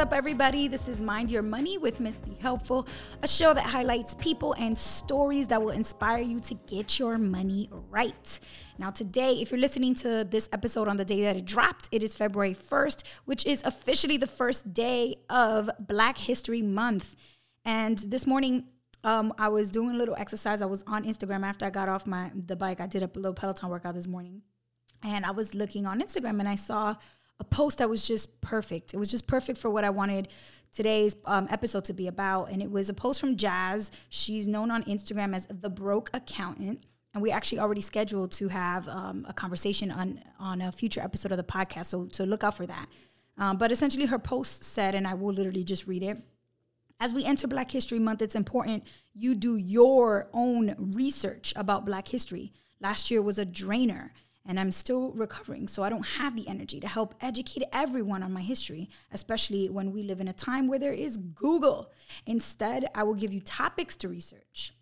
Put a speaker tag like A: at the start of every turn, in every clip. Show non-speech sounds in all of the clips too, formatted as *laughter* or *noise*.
A: up, everybody? This is Mind Your Money with Miss Be Helpful, a show that highlights people and stories that will inspire you to get your money right. Now, today, if you're listening to this episode on the day that it dropped, it is February 1st, which is officially the first day of Black History Month. And this morning, um, I was doing a little exercise. I was on Instagram after I got off my the bike. I did a little Peloton workout this morning, and I was looking on Instagram and I saw a post that was just perfect. It was just perfect for what I wanted today's um, episode to be about. And it was a post from Jazz. She's known on Instagram as the Broke Accountant. And we actually already scheduled to have um, a conversation on on a future episode of the podcast. So so look out for that. Um, but essentially, her post said, and I will literally just read it. As we enter Black History Month, it's important you do your own research about Black history. Last year was a drainer and I'm still recovering. So I don't have the energy to help educate everyone on my history, especially when we live in a time where there is Google. Instead, I will give you topics to research.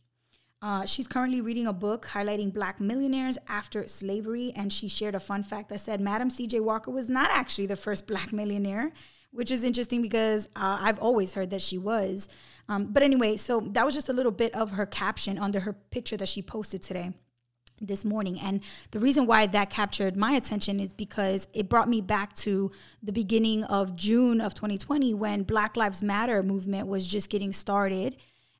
A: Uh, she's currently reading a book highlighting black millionaires after slavery, and she shared a fun fact that said Madam C.J. Walker was not actually the first black millionaire, which is interesting because uh, I've always heard that she was. Um, but anyway, so that was just a little bit of her caption under her picture that she posted today this morning. And the reason why that captured my attention is because it brought me back to the beginning of June of 2020 when Black Lives Matter movement was just getting started.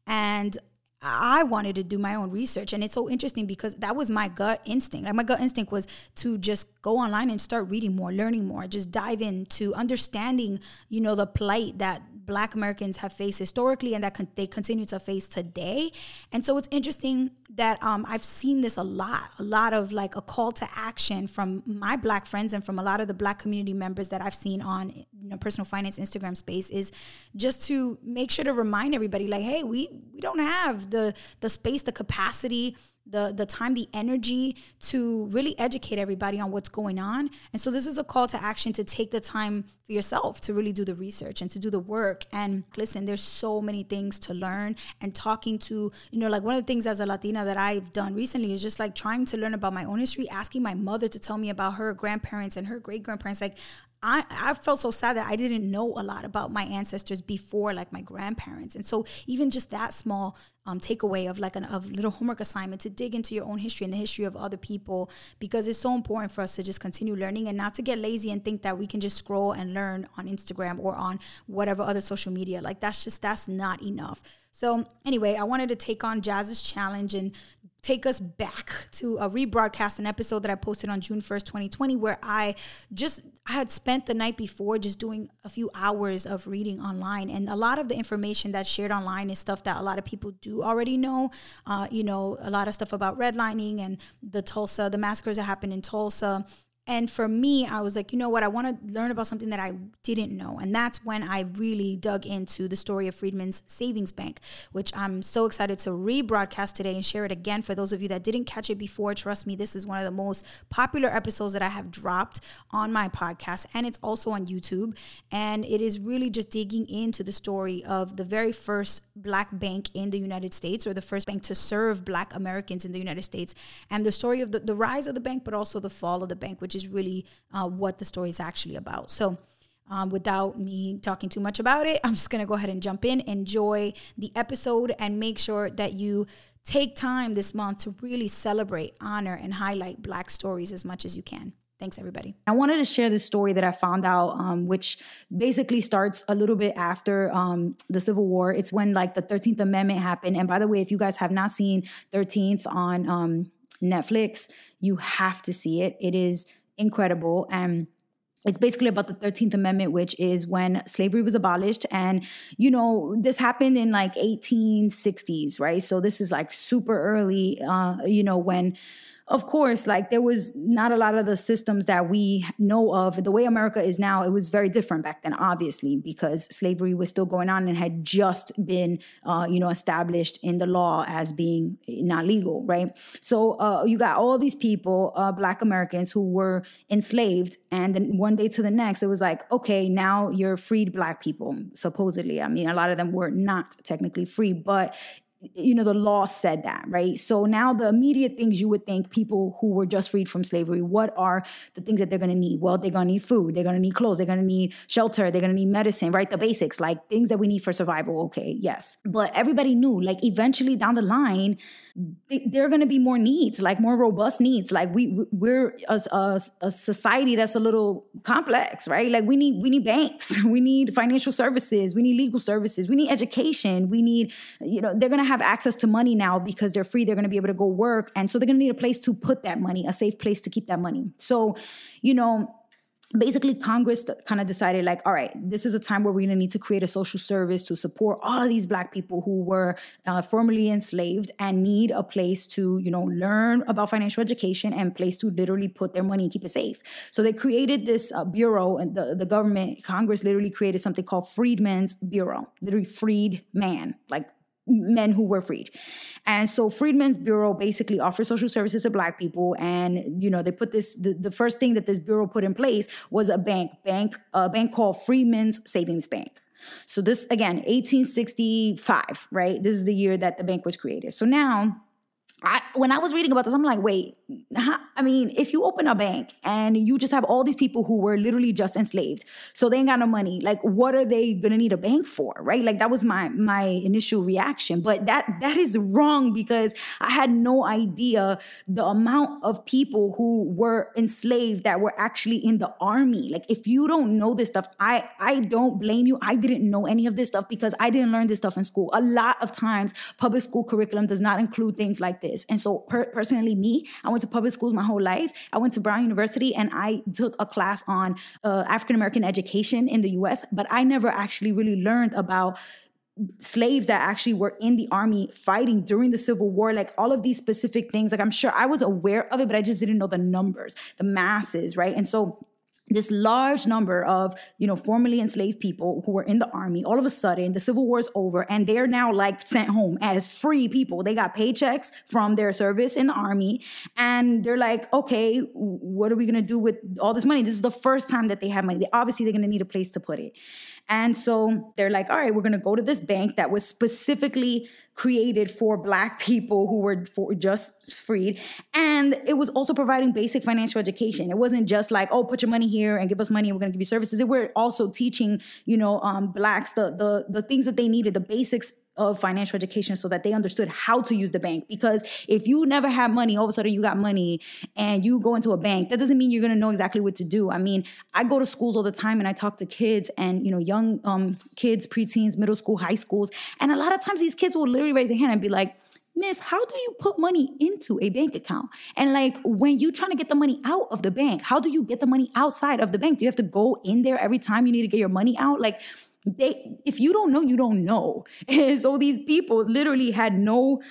A: And I wanted to do my own research. And it's so interesting because that was my gut instinct. Like my gut instinct was to just go online and start reading more, learning more, just dive into understanding, you know, the plight that black Americans have faced historically and that con- they continue to face today. And so it's interesting that um, I've seen this a lot, a lot of like a call to action from my black friends and from a lot of the black community members that I've seen on you know, personal finance Instagram space is just to make sure to remind everybody like, hey, we we don't have the the space, the capacity the the time the energy to really educate everybody on what's going on. And so this is a call to action to take the time for yourself to really do the research and to do the work. And listen there's so many things to learn. And talking to you know like one of the things as a latina that i've done recently is just like trying to learn about my own history asking my mother to tell me about her grandparents and her great grandparents like I, I felt so sad that I didn't know a lot about my ancestors before, like my grandparents. And so, even just that small um, takeaway of like an, a little homework assignment to dig into your own history and the history of other people, because it's so important for us to just continue learning and not to get lazy and think that we can just scroll and learn on Instagram or on whatever other social media. Like, that's just, that's not enough. So, anyway, I wanted to take on Jazz's challenge and take us back to a rebroadcast an episode that I posted on June 1st, 2020 where I just I had spent the night before just doing a few hours of reading online. And a lot of the information that's shared online is stuff that a lot of people do already know uh, you know a lot of stuff about redlining and the Tulsa the massacres that happened in Tulsa and for me, I was like, you know what? I want to learn about something that I didn't know. And that's when I really dug into the story of Freedmen's Savings Bank, which I'm so excited to rebroadcast today and share it again for those of you that didn't catch it before. Trust me, this is one of the most popular episodes that I have dropped on my podcast. And it's also on YouTube. And it is really just digging into the story of the very first black bank in the United States, or the first bank to serve black Americans in the United States, and the story of the, the rise of the bank, but also the fall of the bank, which is really uh, what the story is actually about. So, um, without me talking too much about it, I'm just gonna go ahead and jump in, enjoy the episode, and make sure that you take time this month to really celebrate, honor, and highlight Black stories as much as you can. Thanks, everybody. I wanted to share this story that I found out, um, which basically starts a little bit after um, the Civil War. It's when like the 13th Amendment happened. And by the way, if you guys have not seen 13th on um, Netflix, you have to see it. It is incredible. And it's basically about the 13th Amendment, which is when slavery was abolished. And, you know, this happened in like 1860s, right? So this is like super early, uh, you know, when of course, like there was not a lot of the systems that we know of. The way America is now, it was very different back then, obviously, because slavery was still going on and had just been, uh, you know, established in the law as being not legal, right? So uh, you got all these people, uh, Black Americans, who were enslaved, and then one day to the next, it was like, okay, now you're freed Black people, supposedly. I mean, a lot of them were not technically free, but you know the law said that right? So now the immediate things you would think people who were just freed from slavery what are the things that they're going to need? Well they're going to need food they're going to need clothes they're going to need shelter they're going to need medicine right? The basics like things that we need for survival okay yes. But everybody knew like eventually down the line there are going to be more needs like more robust needs like we we're a, a, a society that's a little complex right? Like we need we need banks *laughs* we need financial services we need legal services we need education we need you know they're going to have access to money now because they're free. They're going to be able to go work. And so they're going to need a place to put that money, a safe place to keep that money. So, you know, basically congress kind of decided like all right this is a time where we're going to need to create a social service to support all of these black people who were uh, formerly enslaved and need a place to you know learn about financial education and place to literally put their money and keep it safe so they created this uh, bureau and the, the government congress literally created something called freedmen's bureau literally freed man like men who were freed. And so Freedmen's Bureau basically offers social services to black people. And, you know, they put this, the, the first thing that this bureau put in place was a bank, bank, a bank called Freedmen's Savings Bank. So this, again, 1865, right? This is the year that the bank was created. So now I, when I was reading about this, I'm like, wait, I mean, if you open a bank and you just have all these people who were literally just enslaved, so they ain't got no money, like, what are they gonna need a bank for, right? Like that was my my initial reaction, but that that is wrong because I had no idea the amount of people who were enslaved that were actually in the army. Like, if you don't know this stuff, I I don't blame you. I didn't know any of this stuff because I didn't learn this stuff in school. A lot of times, public school curriculum does not include things like this this. And so, per- personally, me, I went to public schools my whole life. I went to Brown University and I took a class on uh, African American education in the US, but I never actually really learned about slaves that actually were in the army fighting during the civil war like all of these specific things like i'm sure i was aware of it but i just didn't know the numbers the masses right and so this large number of you know formerly enslaved people who were in the army all of a sudden the civil war is over and they're now like sent home as free people. They got paychecks from their service in the army and they're like okay what are we going to do with all this money? This is the first time that they have money. They, obviously they're going to need a place to put it. And so they're like all right we're going to go to this bank that was specifically created for black people who were for just freed and it was also providing basic financial education it wasn't just like oh put your money here and give us money and we're going to give you services they were also teaching you know um, blacks the the the things that they needed the basics of financial education so that they understood how to use the bank. Because if you never have money, all of a sudden you got money and you go into a bank, that doesn't mean you're gonna know exactly what to do. I mean, I go to schools all the time and I talk to kids and you know, young um, kids, preteens, middle school, high schools, and a lot of times these kids will literally raise their hand and be like, Miss, how do you put money into a bank account? And like when you're trying to get the money out of the bank, how do you get the money outside of the bank? Do you have to go in there every time you need to get your money out? Like they if you don't know you don't know *laughs* and so these people literally had no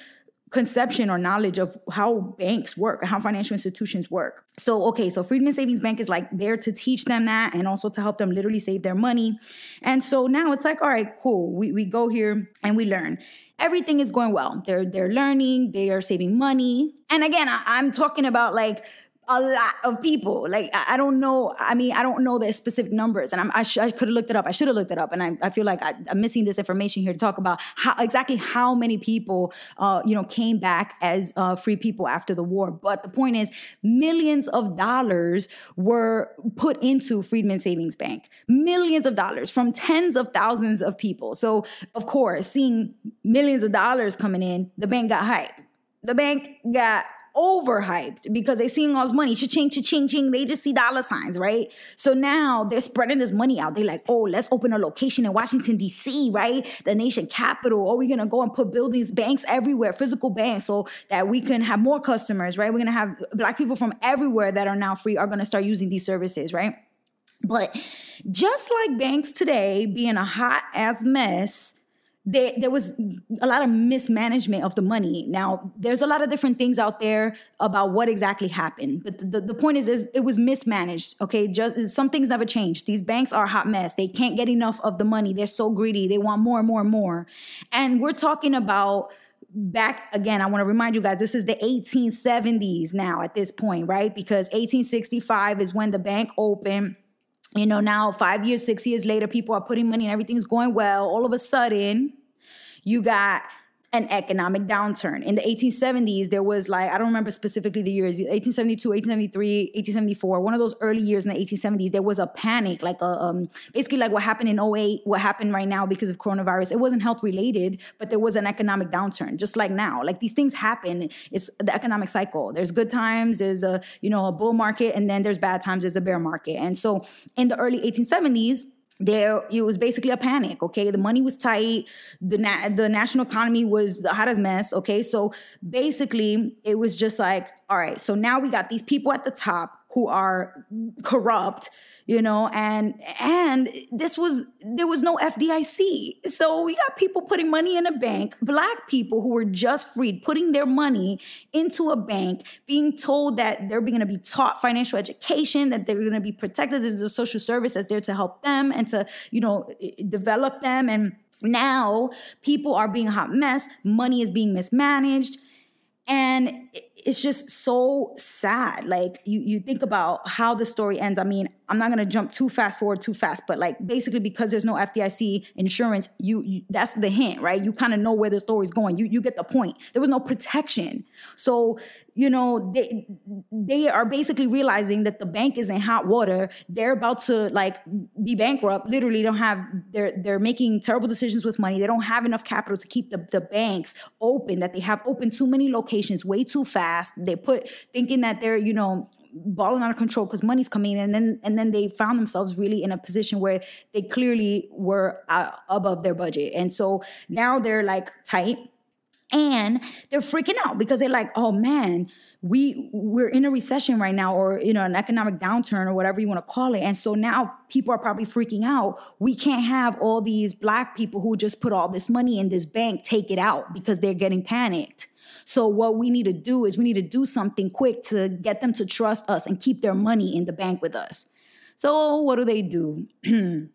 A: conception or knowledge of how banks work how financial institutions work. So okay so freedmen savings bank is like there to teach them that and also to help them literally save their money. And so now it's like all right cool. We, we go here and we learn. Everything is going well. They're they're learning. They are saving money. And again I, i'm talking about like a lot of people. Like I, don't know. I mean, I don't know the specific numbers, and I'm, i, sh- I could have looked it up. I should have looked it up, and I, I feel like I, am missing this information here to talk about how exactly how many people, uh, you know, came back as uh, free people after the war. But the point is, millions of dollars were put into Freedmen Savings Bank. Millions of dollars from tens of thousands of people. So of course, seeing millions of dollars coming in, the bank got hyped. The bank got overhyped because they're seeing all this money, cha-ching, cha-ching, ching. They just see dollar signs, right? So now they're spreading this money out. They're like, oh, let's open a location in Washington, D.C., right? The nation capital. Or we're gonna go and put buildings, banks everywhere, physical banks, so that we can have more customers, right? We're gonna have black people from everywhere that are now free are gonna start using these services, right? But just like banks today being a hot ass mess, there, there was a lot of mismanagement of the money. Now, there's a lot of different things out there about what exactly happened, but the, the point is, is it was mismanaged. Okay, just some things never changed. These banks are a hot mess. They can't get enough of the money. They're so greedy. They want more and more and more. And we're talking about back again. I want to remind you guys, this is the 1870s now at this point, right? Because 1865 is when the bank opened you know, now five years, six years later, people are putting money and everything's going well. All of a sudden, you got an economic downturn. In the 1870s, there was like, I don't remember specifically the years, 1872, 1873, 1874, one of those early years in the 1870s, there was a panic, like a, um, basically like what happened in 08, what happened right now because of coronavirus. It wasn't health related, but there was an economic downturn, just like now. Like these things happen. It's the economic cycle. There's good times, there's a, you know, a bull market, and then there's bad times, there's a bear market. And so in the early 1870s, there it was basically a panic okay? The money was tight. The na- the national economy was the hottest mess okay? So basically it was just like all right so now we got these people at the top who are corrupt you know and and this was there was no FDIC so we got people putting money in a bank black people who were just freed putting their money into a bank being told that they're going to be taught financial education that they're going to be protected as a social service that's there to help them and to you know develop them. And now people are being hot mess money is being mismanaged. And it's just so sad. Like you you think about how the story ends. I mean i'm not going to jump too fast forward too fast but like basically because there's no fdic insurance you, you that's the hint right? You kind of know where the story's going. You you get the point. There was no protection. So you know they they are basically realizing that the bank is in hot water. They're about to like be bankrupt. Literally don't have they're they're making terrible decisions with money. They don't have enough capital to keep the, the banks open that they have open too many locations way too fast. They put thinking that they're you know balling out of control because money's coming in and then and then they found themselves really in a position where they clearly were uh, above their budget. And so now they're like tight and they're freaking out because they're like oh man we we're in a recession right now or you know an economic downturn or whatever you want to call it. And so now people are probably freaking out. We can't have all these black people who just put all this money in this bank take it out because they're getting panicked so what we need to do is we need to do something quick to get them to trust us and keep their money in the bank with us so what do they do *clears throat*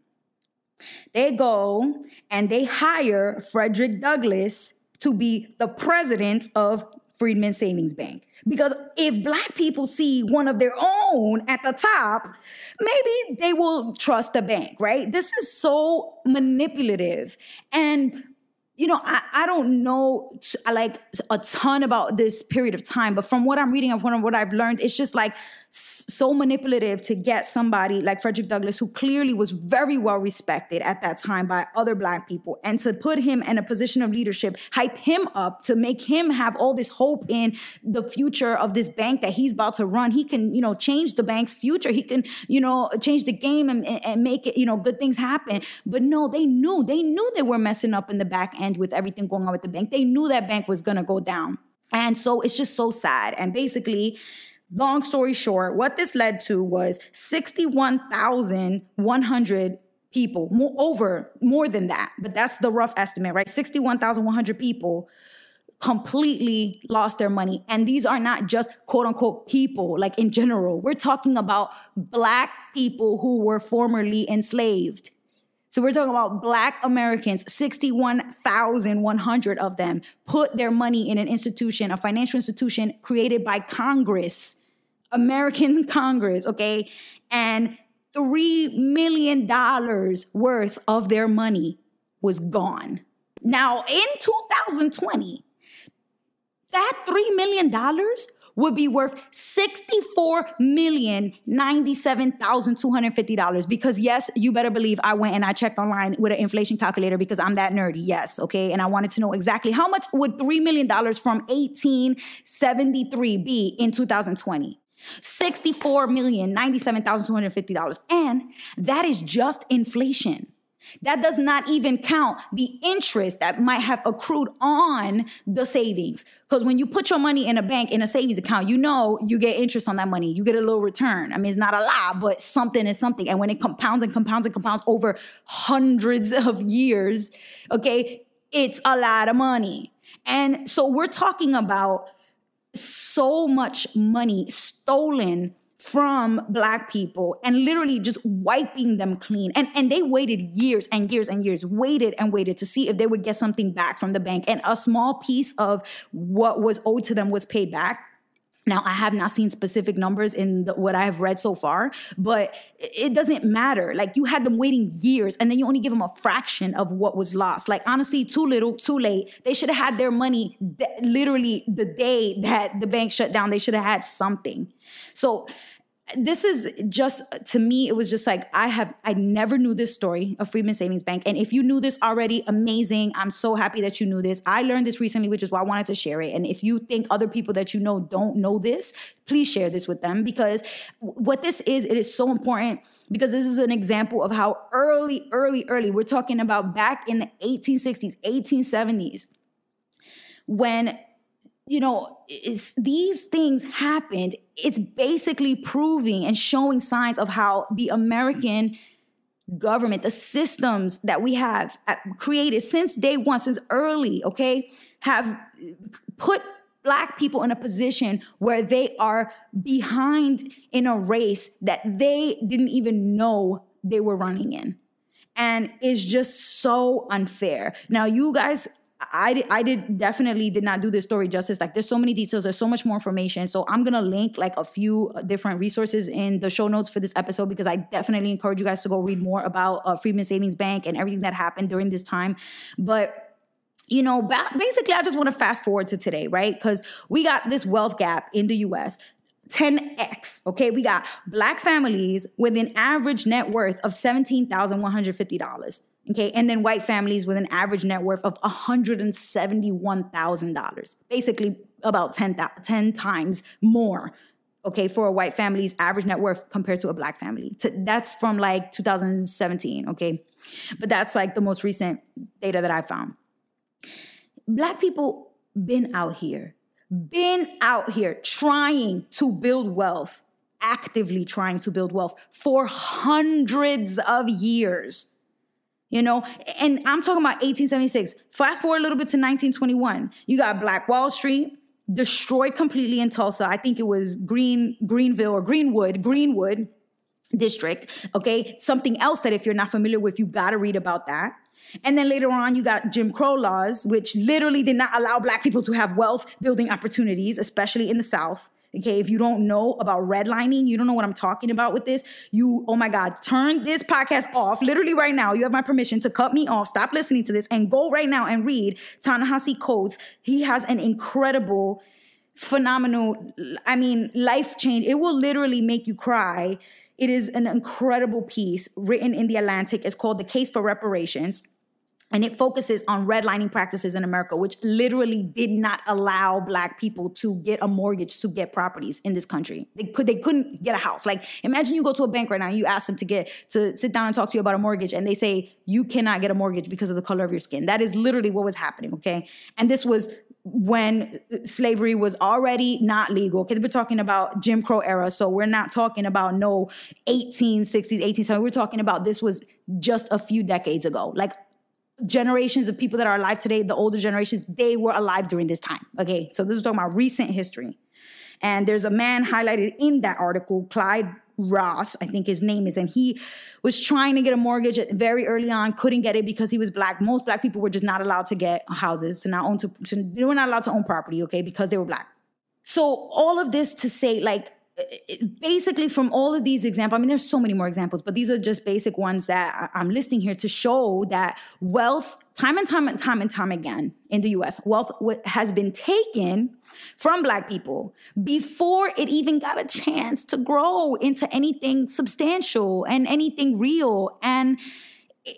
A: they go and they hire frederick douglass to be the president of Freedmen Savings Bank. Because if black people see one of their own at the top, maybe they will trust the bank, right? This is so manipulative. And you know, I, I don't know t- like a ton about this period of time, but from what I'm reading and from what I've learned, it's just like so manipulative to get somebody like Frederick Douglass, who clearly was very well respected at that time by other Black people, and to put him in a position of leadership, hype him up to make him have all this hope in the future of this bank that he's about to run. He can, you know, change the bank's future. He can, you know, change the game and, and make it, you know, good things happen. But no, they knew, they knew they were messing up in the back end with everything going on with the bank. They knew that bank was going to go down. And so it's just so sad. And basically, long story short, what this led to was 61,100 people, more, over more than that, but that's the rough estimate, right? 61,100 people completely lost their money. And these are not just quote unquote people, like in general. We're talking about Black people who were formerly enslaved. So we're talking about Black Americans, 61,100 of them put their money in an institution, a financial institution created by Congress American *laughs* Congress, okay? And $3 million worth of their money was gone. Now, in 2020, that $3 million would be worth $64,097,250 because yes, you better believe I went and I checked online with an inflation calculator because I'm that nerdy. Yes, okay? And I wanted to know exactly how much would $3 million from 1873 be in 2020? $64,097,250. And that is just inflation. That does not even count the interest that might have accrued on the savings. Because when you put your money in a bank, in a savings account, you know you get interest on that money. You get a little return. I mean, it's not a lot, but something is something. And when it compounds and compounds and compounds over hundreds of years, okay, it's a lot of money. And so we're talking about so much money stolen from black people and literally just wiping them clean. And and they waited years and years and years waited and waited to see if they would get something back from the bank. And a small piece of what was owed to them was paid back Now, I have not seen specific numbers in the, what I have read so far, but it doesn't matter. Like, you had them waiting years and then you only give them a fraction of what was lost. Like, honestly, too little, too late. They should have had their money th- literally the day that the bank shut down. They should have had something. So, this is just to me it was just like i have i never knew this story of freedmen savings bank. And if you knew this already amazing. I'm so happy that you knew this. I learned this recently which is why i wanted to share it. And if you think other people that you know don't know this please share this with them. Because what this is it is so important because this is an example of how early early early we're talking about back in the 1860s 1870s when you know, these things happened. It's basically proving and showing signs of how the American government, the systems that we have uh, created since day one, since early, okay, have put black people in a position where they are behind in a race that they didn't even know they were running in and it's just so unfair. Now, you guys I I did definitely did not do this story justice. Like there's so many details, there's so much more information. So I'm gonna link like a few uh, different resources in the show notes for this episode because I definitely encourage you guys to go read more about uh, Freedmen Savings Bank and everything that happened during this time. But you know, basically, I just want to fast forward to today, right? Because we got this wealth gap in the US 10x. Okay, we got black families with an average net worth of $17,150. Okay, and then white families with an average net worth of $171,000, basically about 10, 10 times more. Okay, for a white family's average net worth compared to a black family. That's from like 2017. Okay, but that's like the most recent data that I found. Black people been out here, been out here trying to build wealth, actively trying to build wealth for hundreds of years you know and i'm talking about 1876 fast forward a little bit to 1921 you got black wall street destroyed completely in tulsa. I think it was green greenville or greenwood greenwood district okay? Something else that if you're not familiar with you got to read about that. And then later on, you got Jim Crow laws, which literally did not allow Black people to have wealth building opportunities, especially in the South. Okay, if you don't know about redlining, you don't know what I'm talking about with this, you, oh my God, turn this podcast off literally right now. You have my permission to cut me off, stop listening to this, and go right now and read Ta-Nehisi Coates. He has an incredible, phenomenal, I mean, life change. It will literally make you cry. It is an incredible piece written in the Atlantic. It's called The Case for Reparations and it focuses on redlining practices in America, which literally did not allow black people to get a mortgage to get properties in this country. They could they couldn't get a house. Like imagine you go to a bank right now and you ask them to get to sit down and talk to you about a mortgage, and they say you cannot get a mortgage because of the color of your skin. That is literally what was happening. Okay, and this was when slavery was already not legal. Okay, we're talking about Jim Crow era, so we're not talking about no 1860s, 1870s. We're talking about this was just a few decades ago. Like generations of people that are alive today, the older generations, they were alive during this time. Okay, so this is talking about recent history. And there's a man highlighted in that article, Clyde Ross, I think his name is, and he was trying to get a mortgage very early on, couldn't get it because he was black. Most black people were just not allowed to get houses, to not own to, to they were not allowed to own property, okay, because they were black. So all of this to say, like, Uh, uh, basically from all of these examples i mean there's so many more examples but these are just basic ones that i'm listing here to show that wealth time and time and time and time again in the us wealth has been taken from black people before it even got a chance to grow into anything substantial and anything real. And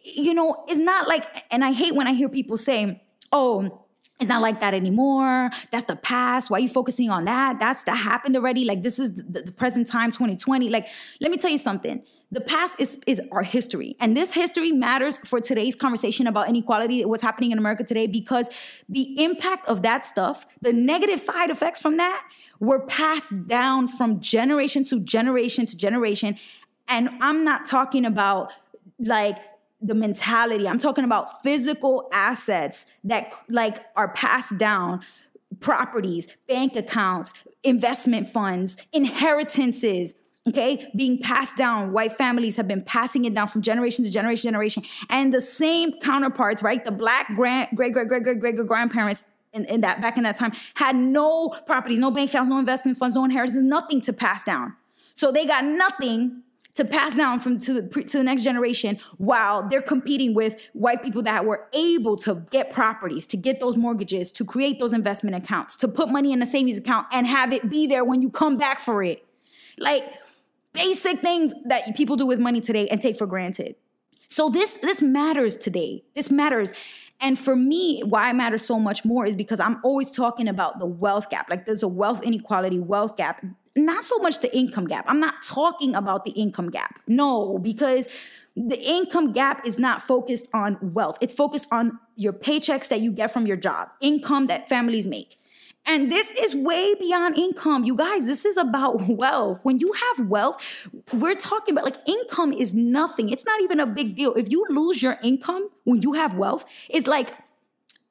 A: you know it's not like and i hate when i hear people say oh it's not like that anymore. That's the past. Why are you focusing on that? That's that happened already. Like this is the, the, present time, 2020. Like, let me tell you something. The past is is our history. And this history matters for today's conversation about inequality, what's happening in America today, because the impact of that stuff, the negative side effects from that, were passed down from generation to generation to generation. And I'm not talking about like the mentality. I'm talking about physical assets that like are passed down, properties, bank accounts, investment funds, inheritances, okay, being passed down. White families have been passing it down from generation to generation, generation. And the same counterparts, right? The black grand, great, great, great, great, great grandparents in, in that back in that time had no properties, no bank accounts, no investment funds, no inheritance, nothing to pass down. So they got nothing to pass down from to the, to the next generation while they're competing with white people that were able to get properties, to get those mortgages, to create those investment accounts, to put money in a savings account and have it be there when you come back for it. Like basic things that people do with money today and take for granted. So this this matters today. This matters. And for me, why it matters so much more is because I'm always talking about the wealth gap. Like there's a wealth inequality, wealth gap, not so much the income gap. I'm not talking about the income gap. No, because the income gap is not focused on wealth. It's focused on your paychecks that you get from your job, income that families make. And this is way beyond income. You guys, this is about *laughs* wealth. When you have wealth, we're talking about like income is nothing. It's not even a big deal. If you lose your income when you have wealth, it's like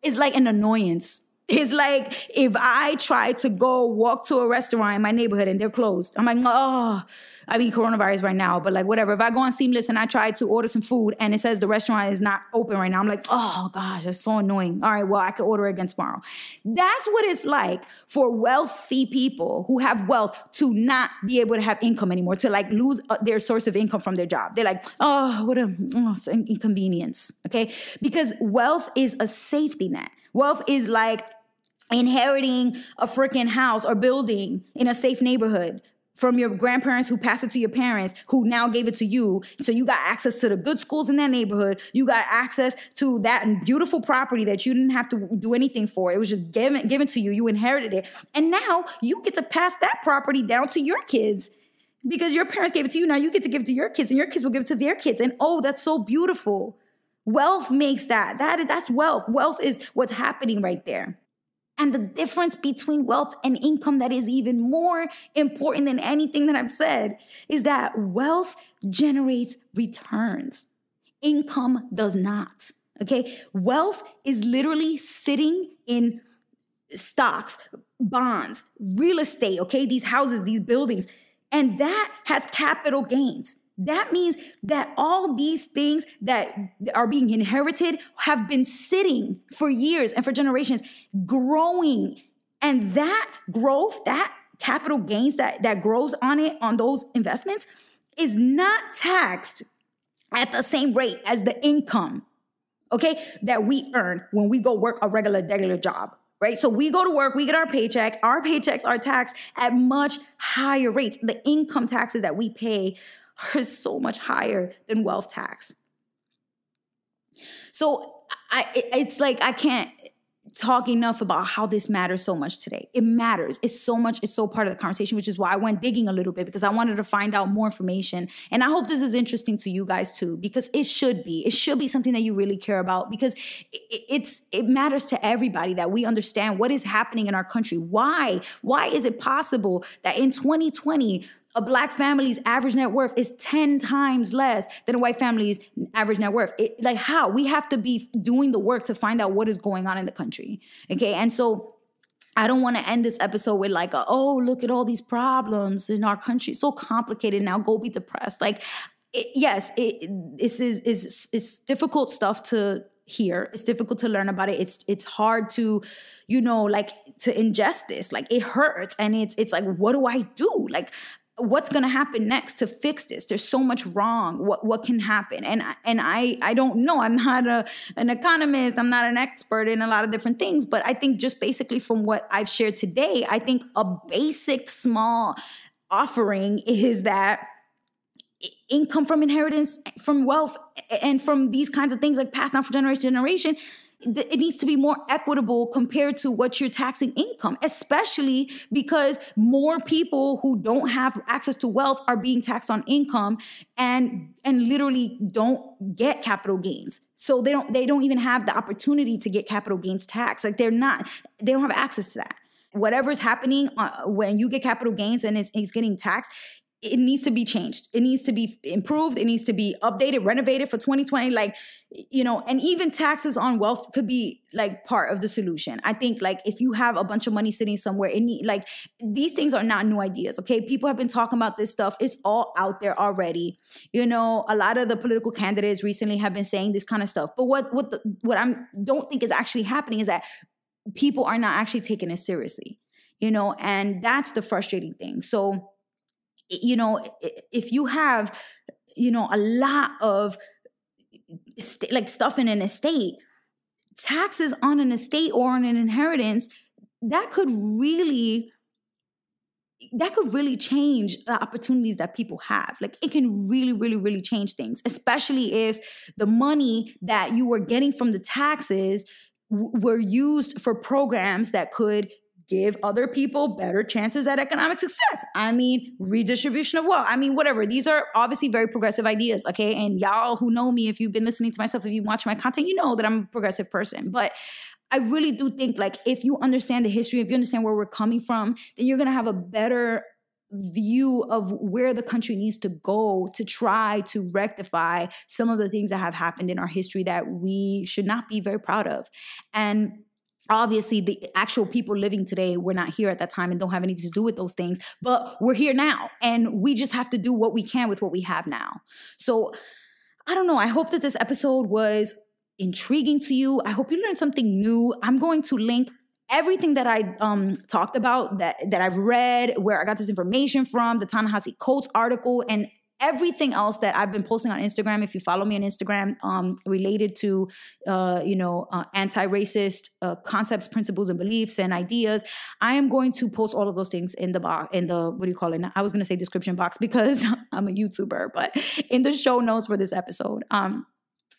A: it's like an annoyance. It's like if I try to go walk to a restaurant in my neighborhood and they're closed. I'm like, oh, I mean coronavirus right now, but like whatever. If I go on Seamless and I try to order some food and it says the restaurant is not open right now, I'm like, oh gosh, that's so annoying. All right, well, I can order again tomorrow. That's what it's like for wealthy people who have wealth to not be able to have income anymore, to like lose uh, their source of income from their job. They're like, oh, what a oh, inconvenience. Okay, because wealth is a safety net. Wealth is like inheriting a freaking house or building in a safe neighborhood from your grandparents who passed it to your parents who now gave it to you. So you got access to the good schools in that neighborhood. You got access to that beautiful property that you didn't have to do anything for. It was just given given to you. You inherited it. And now you get to pass that property down to your kids because your parents gave it to you. Now you get to give it to your kids and your kids will give it to their kids. And oh that's so beautiful Wealth makes that. That that's wealth. Wealth is what's happening right there. And the difference between wealth and income that is even more important than anything that I've said is that wealth generates returns. Income does not. Okay? Wealth is literally sitting in stocks, bonds, real estate, okay? These houses, these buildings. And that has capital gains. That means that all these things that are being inherited have been sitting for years and for generations, growing. And that growth, that capital gains that, that grows on it, on those investments, is not taxed at the same rate as the income, okay, that we earn when we go work a regular, regular job right? So we go to work, we get our paycheck. Our paychecks are taxed at much higher rates. The income taxes that we pay are *laughs* so much higher than wealth tax. So I, it's like I can't talk enough about how this matters so much today. It matters. It's so much, it's so part of the conversation, which is why I went digging a little bit because I wanted to find out more information. And I hope this is interesting to you guys too, because it should be. It should be something that you really care about because it's it matters to everybody that we understand what is happening in our country. Why? Why is it possible that in 2020 a black family's average net worth is 10 times less than a white family's average net worth. It, like how? We have to be doing the work to find out what is going on in the country. Okay. And so I don't want to end this episode with like, a, oh, look at all these problems in our country. So complicated now. Go be depressed. Like, it, yes, it, this is is it's difficult stuff to hear. It's difficult to learn about it. It's it's hard to, you know, like to ingest this. Like it hurts, and it's it's like, what do I do? Like what's going to happen next to fix this? There's so much wrong. What what can happen? And and i i don't know. I'm not a an economist. I'm not an expert in a lot of different things. But i think just basically from what i've shared today i think a basic small offering is that income from inheritance from wealth and from these kinds of things like passed down from generation to generation it needs to be more equitable compared to what you're taxing income, especially because more people who don't have access to wealth are being taxed on income and and literally don't get capital gains. So they don't they don't even have the opportunity to get capital gains tax. Like they're not they don't have access to that whatever's happening uh, when you get capital gains and it's, it's getting taxed it needs to be changed. It needs to be improved. It needs to be updated, renovated for 2020. Like, you know, and even taxes on wealth could be like part of the solution. I think like if you have a bunch of money sitting somewhere, it need like these things are not new ideas. Okay. People have been talking about this stuff. It's all out there already. You know, a lot of the political candidates recently have been saying this kind of stuff. But what what the, what I'm don't think is actually happening is that people are not actually taking it seriously, you know, and that's the frustrating thing. So, you know, if you have, you know, a lot of like stuff in an estate, taxes on an estate or on an inheritance, that could really that could really change the opportunities that people have. Like it can really, really, really change things, especially if the money that you were getting from the taxes w- were used for programs that could give other people better chances at economic success. I mean, redistribution of wealth. I mean, whatever. These are obviously very progressive ideas, okay? And y'all who know me, if you've been listening to myself, if you watch my content, you know that I'm a progressive person. But I really do think like if you understand the history, if you understand where we're coming from, then you're gonna have a better view of where the country needs to go to try to rectify some of the things that have happened in our history that we should not be very proud of. And obviously the actual people living today were not here at that time and don't have anything to do with those things but we're here now and we just have to do what we can with what we have now so i don't know i hope that this episode was intriguing to you. I hope you learned something new. I'm going to link everything that I um, talked about that that I've read, where I got this information from, the Ta-Nehisi Coates article, and everything else that I've been posting on Instagram. If you follow me on Instagram, um, related to uh, you know uh, anti-racist uh, concepts, principles, and beliefs and ideas, I am going to post all of those things in the box in the what do you call it? I was going to say description box *laughs* because I'm a YouTuber, but in the show notes for this episode. Um,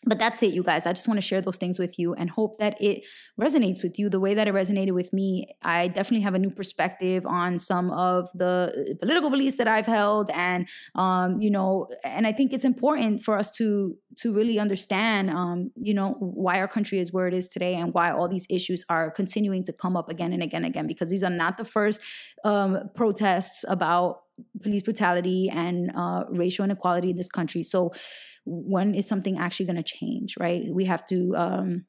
A: but that's it you guys. I just want to share those things with you and hope that it resonates with you the way that it resonated with me. I definitely have a new perspective on some of the political beliefs that i've held and um, you know and i think it's important for us to to really understand um, you know why our country is where it is today and why all these issues are continuing to come up again and again and again because these are not the first um, protests about police brutality and uh, racial inequality in this country. So when is something actually going to change right? We have to um,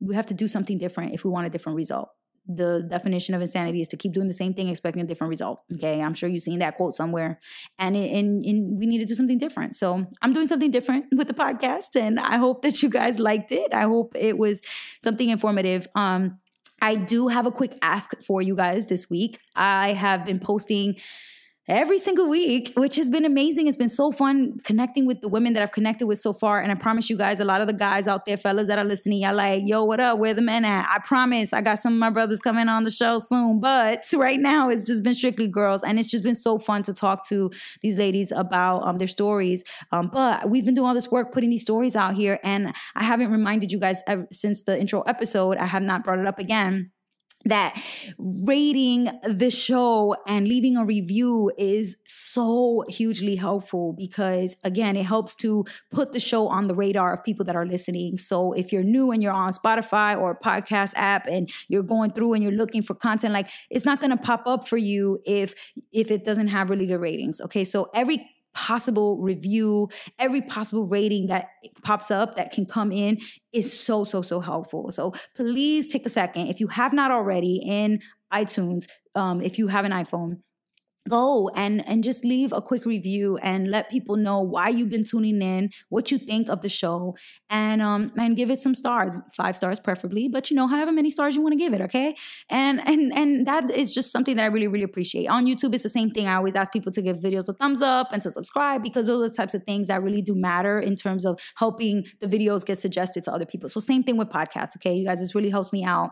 A: we have to do something different if we want a different result. The definition of insanity is to keep doing the same thing expecting a different result okay? I'm sure you've seen that quote somewhere. And and, and we need to do something different. So i'm doing something different *laughs* with the podcast and i hope that you guys liked it. I hope it was something informative. Um I do have a quick ask for you guys this week. I have been posting every single week, which has been amazing. It's been so fun connecting with the women that I've connected with so far. And I promise you guys, a lot of the guys out there, fellas that are listening, y'all like, yo, what up? Where the men at? I promise I got some of my brothers coming on the show soon. But *laughs* right now, it's just been strictly girls. And it's just been so fun to talk to these ladies about um, their stories. Um, but we've been doing all this work putting these stories out here. And I haven't reminded you guys ever, since the intro episode, I have not brought it up again that rating the show and leaving a review is so hugely helpful because again it helps to put the show on the radar of people that are listening. So if you're new and you're on spotify or podcast app and you're going through and you're looking for content like it's not going to pop up for you if if it doesn't have really good ratings okay? So every possible review, every possible rating that pops up that can come in is so, so, so helpful. So please take a second. If you have not already in iTunes, um, if you have an iPhone, go and and just leave a quick review and let people know why you've been tuning in what you think of the show and um and give it some stars five stars preferably but you know however many stars you want to give it okay? And and and that is just something that i really really appreciate. On youtube it's the same thing. I always ask people to give videos a thumbs up and to subscribe because those are the types of things that really do matter in terms of helping the videos get suggested to other people. So same thing with podcasts okay? You guys this really helps me out.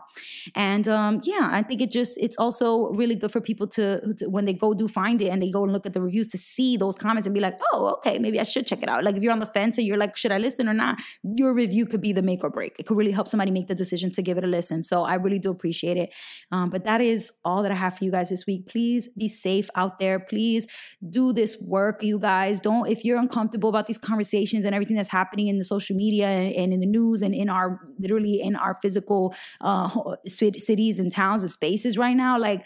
A: And um yeah i think it just it's also really good for people to, to when they go do find it and they go and look at the reviews to see those comments and be like, oh, okay, maybe I should check it out. Like if you're on the fence and you're like, should I listen or not? Your review could be the make or break. It could really help somebody make the decision to give it a listen. So I really do appreciate it. Um, but that is all that I have for you guys this week. Please be safe out there. Please do this work, you guys. Don't, if you're uncomfortable about these conversations and everything that's happening in the social media and, and in the news and in our, literally in our physical uh, cities and towns and spaces right now, like,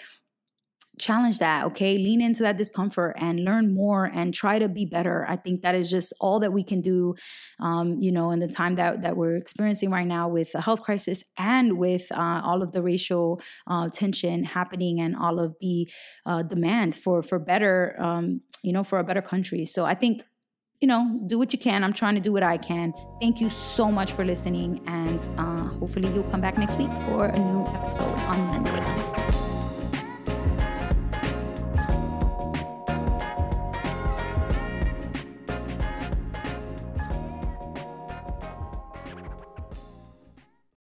A: challenge that okay lean into that discomfort and learn more and try to be better i think that is just all that we can do um, you know in the time that, that we're experiencing right now with the health crisis and with uh, all of the racial uh, tension happening and all of the uh, demand for for better um, you know for a better country so i think you know, do what you can. I'm trying to do what I can. Thank you so much for listening. And uh, hopefully, you'll come back next week for a new episode on Monday.